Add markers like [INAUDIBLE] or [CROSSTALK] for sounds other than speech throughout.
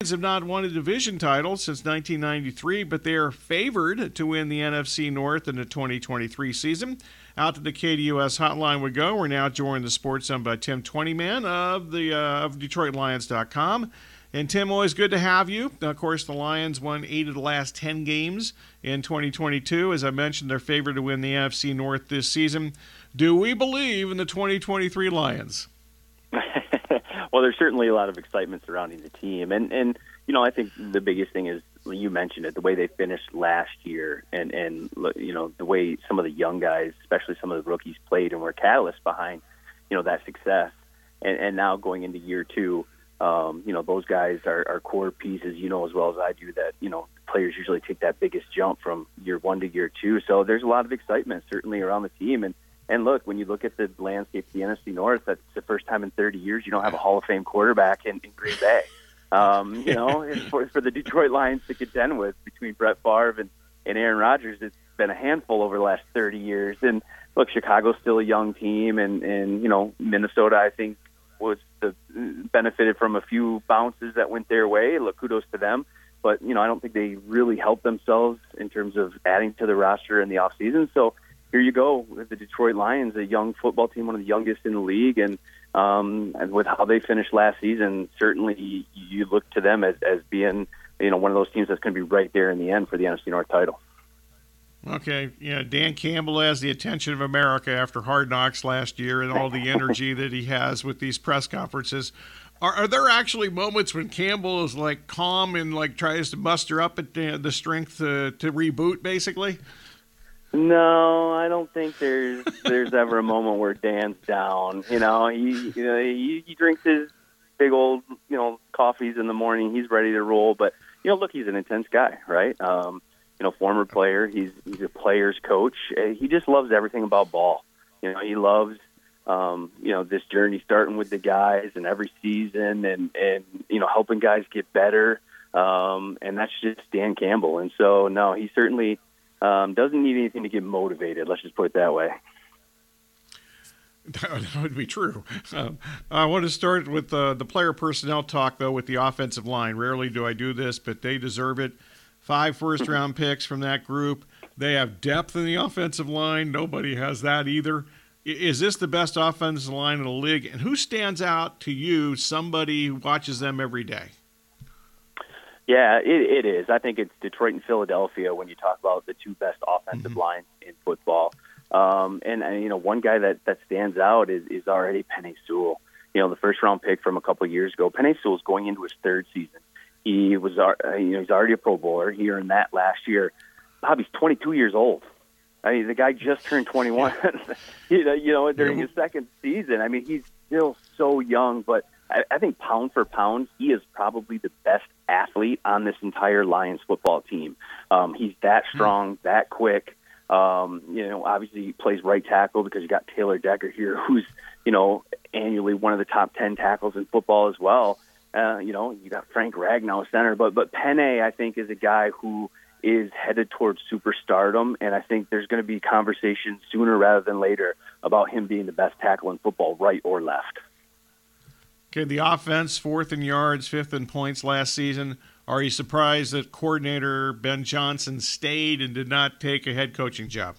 have not won a division title since 1993, but they are favored to win the NFC North in the 2023 season. Out to the KDUS hotline we go. We're now joined the Sports Zone by Tim Twentyman of the uh, of DetroitLions.com. And Tim, always good to have you. Of course, the Lions won eight of the last ten games in 2022. As I mentioned, they're favored to win the NFC North this season. Do we believe in the 2023 Lions? Well, there's certainly a lot of excitement surrounding the team, and and you know I think the biggest thing is you mentioned it, the way they finished last year, and and you know the way some of the young guys, especially some of the rookies, played and were catalysts behind you know that success, and and now going into year two. Um, you know, those guys are, are core pieces, you know, as well as I do that, you know, players usually take that biggest jump from year one to year two. So there's a lot of excitement certainly around the team. And, and look, when you look at the landscape of the NFC North, that's the first time in 30 years you don't have a Hall of Fame quarterback in, in Green Bay. Um, you know, [LAUGHS] for, for the Detroit Lions to contend with between Brett Favre and, and Aaron Rodgers, it's been a handful over the last 30 years. And look, Chicago's still a young team, and and you know, Minnesota, I think, was the benefited from a few bounces that went their way. Look, kudos to them. But you know, I don't think they really helped themselves in terms of adding to the roster in the off season. So here you go with the Detroit Lions, a young football team, one of the youngest in the league, and um, and with how they finished last season, certainly you look to them as, as being you know one of those teams that's going to be right there in the end for the NFC North title. Okay, yeah, Dan Campbell has the attention of America after Hard Knocks last year, and all the energy [LAUGHS] that he has with these press conferences. Are, are, there actually moments when Campbell is like calm and like tries to muster up the, the strength to, to reboot, basically? No, I don't think there's there's ever a moment where Dan's down. You know, he you know he, he drinks his big old you know coffees in the morning. He's ready to roll. But you know, look, he's an intense guy, right? Um, you know, former player. He's he's a player's coach. Uh, he just loves everything about ball. You know, he loves um, you know this journey starting with the guys and every season, and and you know helping guys get better. Um, and that's just Dan Campbell. And so, no, he certainly um, doesn't need anything to get motivated. Let's just put it that way. [LAUGHS] That would be true. Um, I want to start with uh, the player personnel talk, though, with the offensive line. Rarely do I do this, but they deserve it. Five first round picks from that group. They have depth in the offensive line. Nobody has that either. Is this the best offensive line in the league? And who stands out to you, somebody who watches them every day? Yeah, it, it is. I think it's Detroit and Philadelphia when you talk about the two best offensive mm-hmm. lines in football. Um, and, and you know, one guy that that stands out is is already Penei Sewell. You know, the first round pick from a couple of years ago. Penei Sewell's going into his third season. He was, uh, you know, he's already a Pro Bowler. He earned that last year. Bob, he's 22 years old. I mean, the guy just turned [LAUGHS] 21. [LAUGHS] you know, you know, during his second season. I mean, he's still so young, but I, I think pound for pound, he is probably the best athlete on this entire Lions football team. Um, he's that hmm. strong, mm. that quick. Um, you know, obviously he plays right tackle because you got Taylor Decker here, [LAUGHS] who's you know annually one of the top ten tackles in football as well. Uh, you know, you got Frank Ragnow center, but but Penei I think is a guy who is headed towards superstardom, and I think there's going to be conversation sooner rather than later about him being the best tackle in football, right or left. Okay, the offense, fourth in yards, fifth in points last season. Are you surprised that coordinator Ben Johnson stayed and did not take a head coaching job?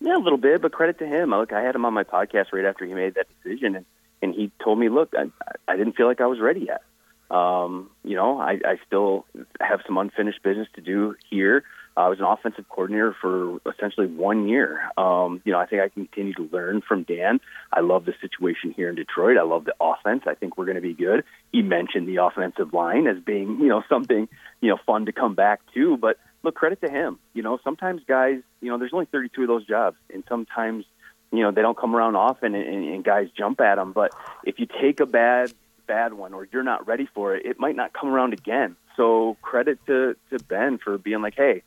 Yeah, a little bit, but credit to him. Look, I had him on my podcast right after he made that decision, and, and he told me, look, I, I didn't feel like I was ready yet. Um, you know, I, I still have some unfinished business to do here. I was an offensive coordinator for essentially one year. Um, you know, I think I continue to learn from Dan. I love the situation here in Detroit. I love the offense. I think we're going to be good. He mentioned the offensive line as being, you know, something, you know, fun to come back to. But look, credit to him. You know, sometimes guys, you know, there's only 32 of those jobs, and sometimes, you know, they don't come around often, and, and, and guys jump at them. But if you take a bad bad one or you're not ready for it, it might not come around again. So credit to to Ben for being like, hey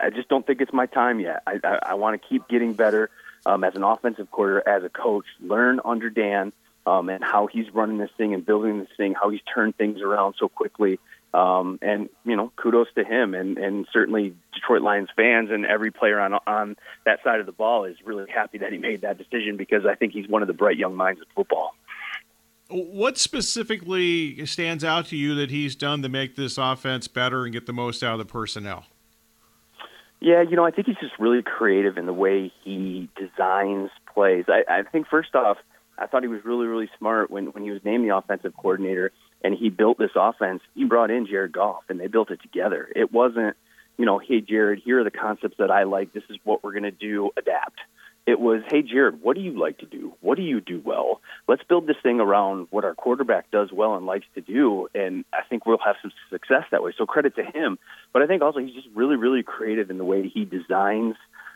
I just don't think it's my time yet. I, I, I want to keep getting better um, as an offensive coordinator, as a coach, learn under Dan um, and how he's running this thing and building this thing, how he's turned things around so quickly. Um, and you know, kudos to him, and and certainly Detroit Lions fans and every player on on that side of the ball is really happy that he made that decision because I think he's one of the bright young minds of football. What specifically stands out to you that he's done to make this offense better and get the most out of the personnel? Yeah, you know, I think he's just really creative in the way he designs plays. I, I think first off, I thought he was really, really smart when when he was named the offensive coordinator and he built this offense. He brought in Jared Goff and they built it together. It wasn't, you know, hey Jared, here are the concepts that I like. This is what we're going to do. Adapt. It was, hey Jared, what do you like to do? What do you do well? Let's build this thing around what our quarterback does well and likes to do, and I think we'll have some success that way. So credit to him. But I think also he's just really, really creative in the way he designs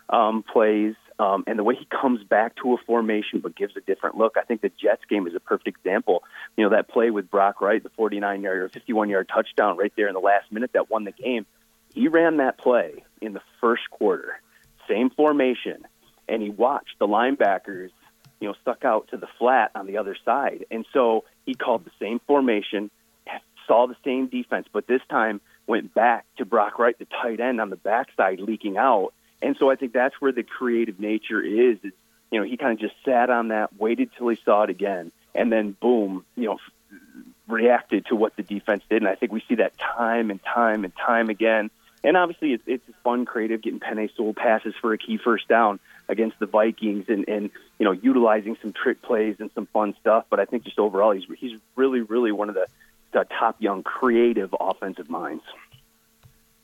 um, plays um, and the way he comes back to a formation but gives a different look. I think the Jets game is a perfect example. You know, that play with Brock Wright, the 49 yard or 51 yard touchdown right there in the last minute that won the game. He ran that play in the first quarter, same formation, and he watched the linebackers, you know, stuck out to the flat on the other side. And so he called the same formation, saw the same defense, but this time went back to Brock Wright, the tight end on the backside, leaking out and so I think that's where the creative nature is. is you know, he kind of just sat on that, waited till he saw it again, and then boom, you know, reacted to what the defense did. And I think we see that time and time and time again. And obviously, it's, it's fun, creative, getting Penei Sewell passes for a key first down against the Vikings, and and you know, utilizing some trick plays and some fun stuff. But I think just overall, he's he's really, really one of the, the top young creative offensive minds.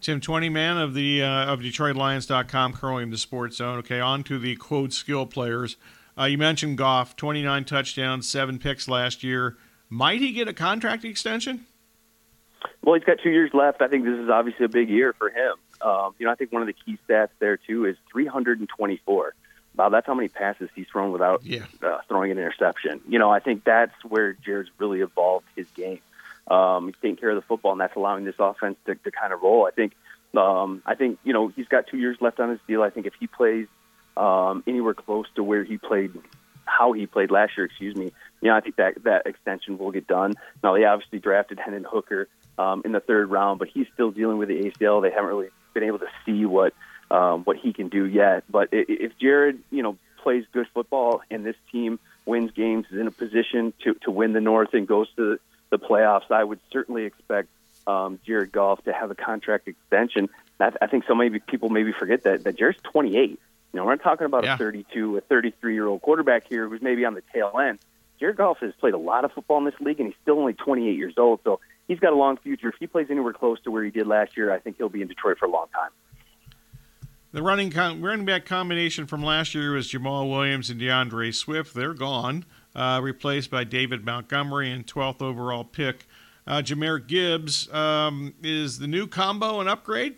Tim Twentyman of the uh, of DetroitLions.com curling the sports zone. Okay, on to the quote skill players. Uh, you mentioned Goff, 29 touchdowns, seven picks last year. Might he get a contract extension? Well, he's got two years left. I think this is obviously a big year for him. Um, you know, I think one of the key stats there too is 324. Wow, that's how many passes he's thrown without yeah. uh, throwing an interception. You know, I think that's where Jared's really evolved his game. Um, he's taking care of the football, and that's allowing this offense to, to kind of roll. I think. Um, I think you know he's got two years left on his deal. I think if he plays um, anywhere close to where he played, how he played last year, excuse me, you know, I think that that extension will get done. Now they obviously drafted Hendon Hooker um, in the third round, but he's still dealing with the ACL. They haven't really been able to see what um, what he can do yet. But if Jared, you know, plays good football and this team wins games, is in a position to to win the North and goes to the playoffs, I would certainly expect um, Jared Goff to have a contract extension. I, I think so. Maybe people maybe forget that that Jared's 28. You know, we're not talking about yeah. a 32, a 33 year old quarterback here who's maybe on the tail end. Jared Goff has played a lot of football in this league, and he's still only 28 years old. So he's got a long future. If he plays anywhere close to where he did last year, I think he'll be in Detroit for a long time. The running con- running back combination from last year was Jamaal Williams and DeAndre Swift. They're gone uh, replaced by David Montgomery and 12th overall pick. Uh, Jahmyr Gibbs um, is the new combo an upgrade?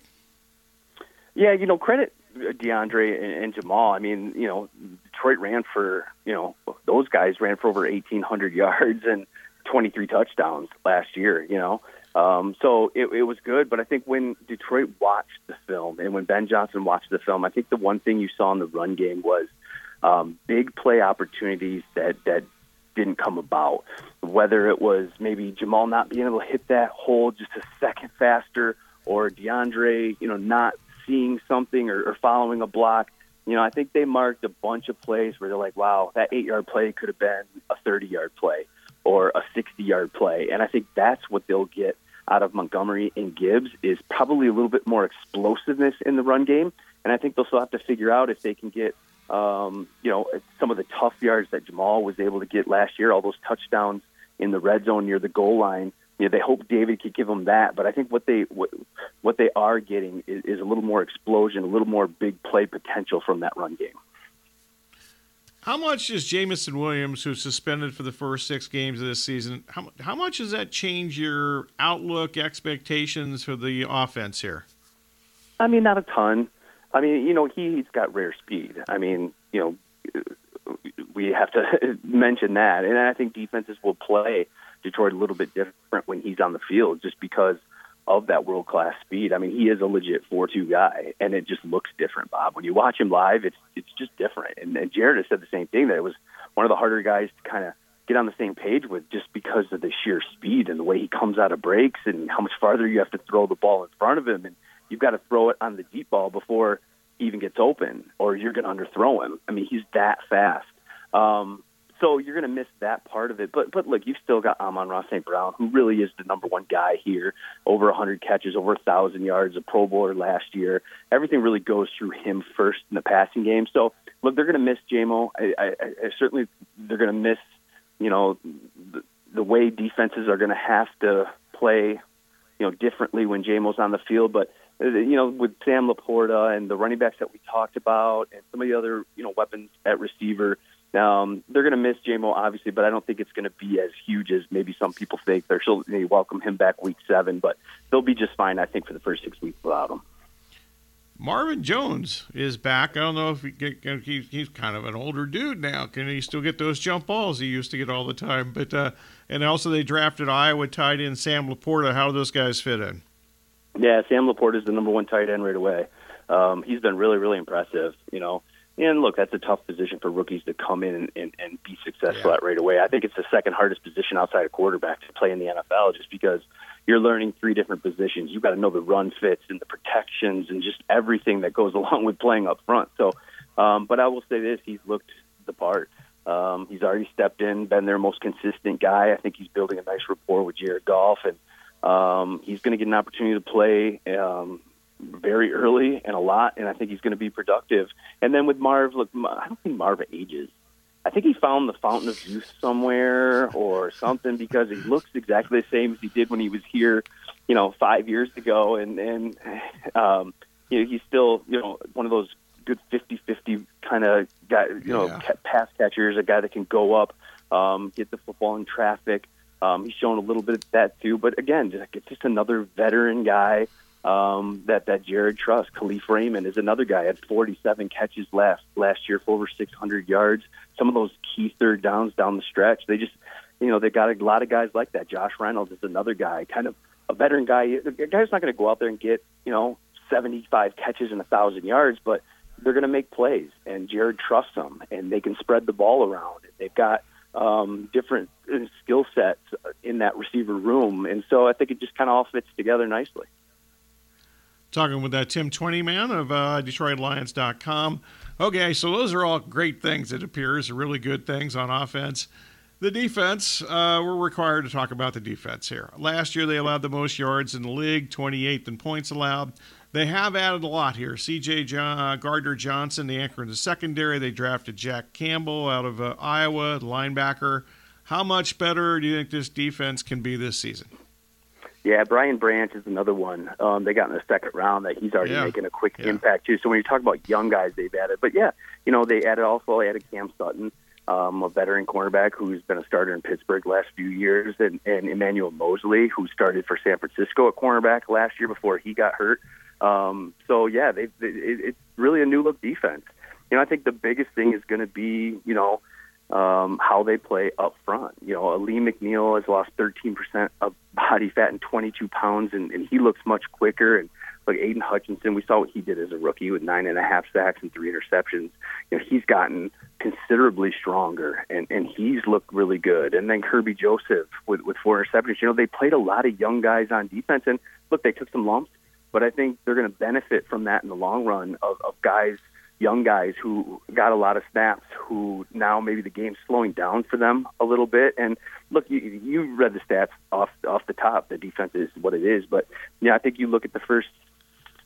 Yeah, you know, credit DeAndre and, and Jamaal. I mean, you know, Detroit ran for, you know, those guys ran for over 1,800 [LAUGHS] yards and 23 touchdowns last year, you know. Um, so it, it was good, but I think when Detroit watched the film and when Ben Johnson watched the film, I think the one thing you saw in the run game was um, big play opportunities that that didn't come about. Whether it was maybe Jamaal not being able to hit that hole just a second faster, or DeAndre, you know, not seeing something or, or following a block. You know, I think they marked a bunch of plays where they're like, "Wow, that eight-yard play could have been a 30-yard play or a 60-yard play," and I think that's what they'll get out of Montgomery and Gibbs is probably a little bit more explosiveness in the run game. And I think they'll still have to figure out if they can get um, you know, some of the tough yards that Jamaal was able to get last year, all those touchdowns in the red zone near the goal line. You know, they hope David could give them that, but I think what they what, what they are getting is, is a little more explosion, a little more big play potential from that run game. How much is Jameson Williams, who's suspended for the first six games of this season, how, how much does that change your outlook, expectations for the offense here? I mean, not a ton. I mean, you know, he's got rare speed. I mean, you know, we have to [LAUGHS] mention that. And I think defenses will play Detroit a little bit different when he's on the field just because of that world class speed. I mean, he is a legit four two guy and it just looks different, Bob. When you watch him live, it's it's just different. And, and Jared has said the same thing that it was one of the harder guys to kind of get on the same page with just because of the sheer speed and the way he comes out of breaks and how much farther you have to throw the ball in front of him and you've got to throw it on the deep ball before he even gets open, or you're going to underthrow him. I mean, he's that fast. Um, so you're going to miss that part of it. But but look, you've still got Amon-Ra St. Brown, who really is the number one guy here. Over 100 catches, over a thousand yards, a Pro Bowler last year. Everything really goes through him first in the passing game. So look, they're going to miss Jamo. I, I, I certainly they're going to miss, you know, the, the way defenses are going to have to play, you know, differently when Jamo's on the field. But uh, you know, with Sam LaPorta and the running backs that we talked about, and some of the other you know weapons at receiver um, they're going to miss Jamo, obviously, but I don't think it's going to be as huge as maybe some people think. They're still they welcome him back week seven, but they'll be just fine, I think, for the first six weeks without him. Marvin Jones is back. I don't know if he get, he's, he's kind of an older dude now. Can he still get those jump balls he used to get all the time? But uh, and also they drafted Iowa tight end Sam LaPorta. How do those guys fit in? Yeah, Sam LaPorta is the number one tight end right away. Um, he's been really, really impressive. You know, and look, that's a tough position for rookies to come in and, and, and be successful yeah. at right away. I think it's the second hardest position outside of quarterback to play in the NFL just because you're learning three different positions. You've got to know the run fits and the protections and just everything that goes [LAUGHS] along with playing up front. So, um, but I will say this, he's looked the part. Um, he's already stepped in, been their most consistent guy. I think he's building a nice rapport with Jared Goff, and um, he's going to get an opportunity to play um, very early and a lot, and I think he's going to be productive. And then with Marv, look, I don't think Marv ages. I think he found the fountain of youth somewhere or something because he looks exactly the same as he did when he was here, you know, five years ago. And and um, you know, he's still you know one of those good 50-50 kind of guy, you know, yeah. pass catchers, a guy that can go up, um, get the football in traffic. Um, he's shown a little bit of that too, but again, just, just another veteran guy um, that that Jared Trust, Kalif Raymond is another guy had 47 catches last last year for over 600 yards. Some of those key third downs down the stretch, they just you know they got a lot of guys like that. Josh Reynolds is another guy, kind of a veteran guy. A guy's not going to go out there and get you know 75 catches and a thousand yards, but they're going to make plays, and Jared trusts them, and they can spread the ball around. They've got um, different skill sets in that receiver room, and so I think it just kind of all fits together nicely. Talking with that Tim Twentyman of uh, DetroitLions.com. Okay, so those are all great things, it appears, really good things on offense. The defense, uh, we're required to talk about the defense here. Last year, they allowed the most yards in the league, 28th in points allowed. They have added a lot here. C.J. John, uh, Gardner Johnson, the anchor in the secondary. They drafted Jack Campbell out of uh, Iowa, linebacker. How much better do you think this defense can be this season? Yeah, Brian Branch is another one. Um, they got in the second round that he's already yeah. making a quick yeah. impact too. So when you talk about young guys, they've added. But yeah, you know they added also added Cam Sutton, um, a veteran cornerback who's been a starter in Pittsburgh last few years, and, and Emmanuel Moseley, who started for San Francisco at cornerback last year before he got hurt. Um, so yeah, they, they it, it's really a new look defense. You know, I think the biggest thing is going to be you know um, how they play up front. You know, Alim McNeil has lost 13% of body fat and 22 pounds, and, and he looks much quicker. And like Aidan Hutchinson, we saw what he did as a rookie with nine and a half sacks and three interceptions. You know, he's gotten considerably stronger, and and he's looked really good. And then Kerby Joseph with with four interceptions. You know, they played a lot of young guys on defense, and look, they took some lumps, but I think they're going to benefit from that in the long run of, of guys – young guys who got a lot of snaps who now maybe the game's slowing down for them a little bit. And look you you read the stats off off the top. The defense is what it is. But yeah I think you look at the first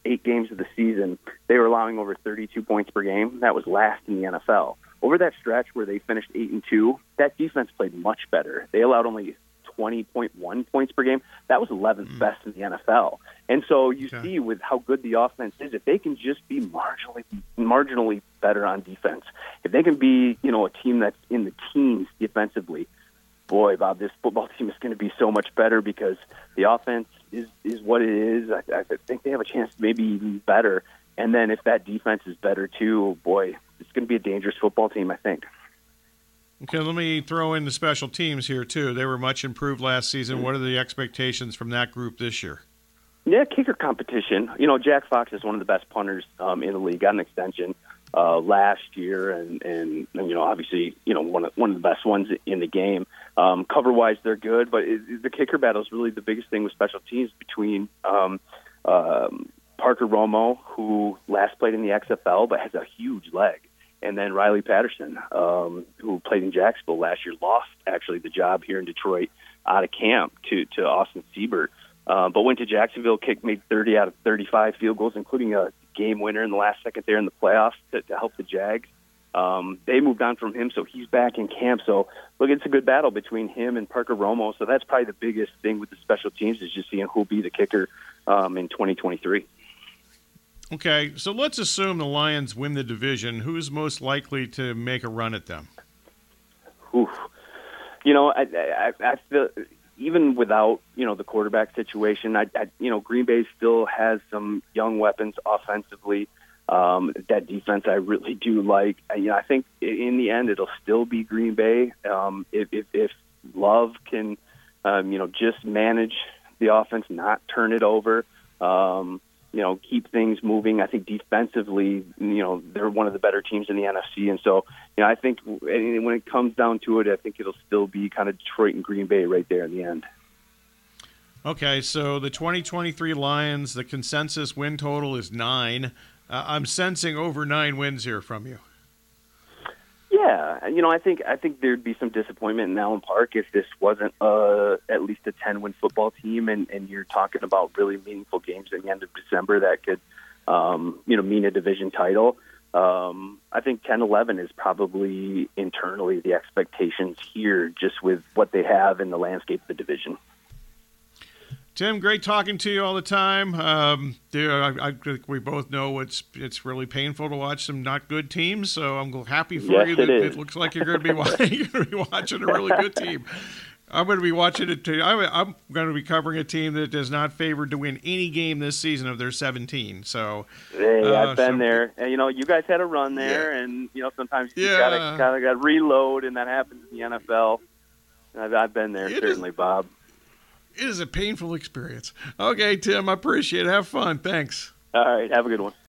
8 games of the season they were allowing over 32 points per game. That was last in the NFL over that stretch where they finished 8 and 2 that defense played much better. They allowed only 20.1 points per game. That was 11th mm. best in the NFL. And so you okay. see with how good the offense is, if they can just be marginally marginally better on defense, if they can be, you know, a team that's in the teens defensively, boy, Bob, this football [LAUGHS] team is going to be so much better because the offense is is what it is. I, I think they have a chance to maybe even better. And then if that defense is better too, boy, it's going to be a dangerous football team. I think. Okay, let me throw in the special teams here too. They were much improved last season. What are the expectations from that group this year? Yeah, kicker competition. You know, Jack Fox is one of the best punters um, in the league. Got an extension uh, last year, and, and and you know, obviously, you know, one of one of the best ones in the game. Um, cover wise, they're good, but it, the kicker battle is really the biggest thing with special teams between um, um, Parker Romo, who last played in the XFL but has a huge leg and then Riley Patterson, um, who played in Jacksonville last year, lost actually the job here in Detroit out of camp to to Austin Seibert, uh, but went to Jacksonville, kicked made 30 out of 35 field goals, including a game winner in the last second there in the playoffs to, to help the Jags. Um, they moved on from him, so he's back in camp. So look, it's a good battle between him and Parker Romo. So that's probably the biggest thing with the special teams is just seeing who'll be the kicker um, in 2023. Okay, so let's assume the Lions win the division. Who's most likely to make a run at them? Oof. You know, I, I, I feel even without you know the quarterback situation, I, I you know Green Bay still has some young weapons offensively. Um, that defense I really do like. I, You know, I think in the end it'll still be Green Bay um, if, if, if Love can, um, you know, just manage the offense, not turn it over. Um, you know, keep things moving. I think defensively, you know, they're one of the better teams in the NFC, and so you know, I think when it comes down to it, I think it'll still be kind of Detroit and Green Bay right there in the end. Okay, so the 2023 Lions, the consensus win total is nine. Uh, I'm sensing over nine wins here from you. Yeah, And you know, I think I think there'd be some disappointment in Allen Park if this wasn't uh, at least a ten-win football team, and, and you're talking about really meaningful games at the end of December that could, um, you know, mean a division title. Um, I think 10-11 is probably internally the expectations here, just with what they have in the landscape of the division. Tim, great talking to you all the time. Um, I, I, think we both know it's it's really painful to watch some not good teams. So I'm happy for yes, you that it, it, looks like you're going to be watching, going to be watching a really good team. I'm going to be watching it too. I'm, I'm, going to be covering a team that is not favored to win any game this season of their 17. So, hey, uh, I've been so, there, and you know, you guys had a run there, yeah. and you know, sometimes you yeah. gotta kind of got reload, and that happens in the NFL. I've, I've been there, it certainly, is, Bob. It is a painful experience. Okay, Tim, I appreciate it. Have fun. Thanks. All right. Have a good one.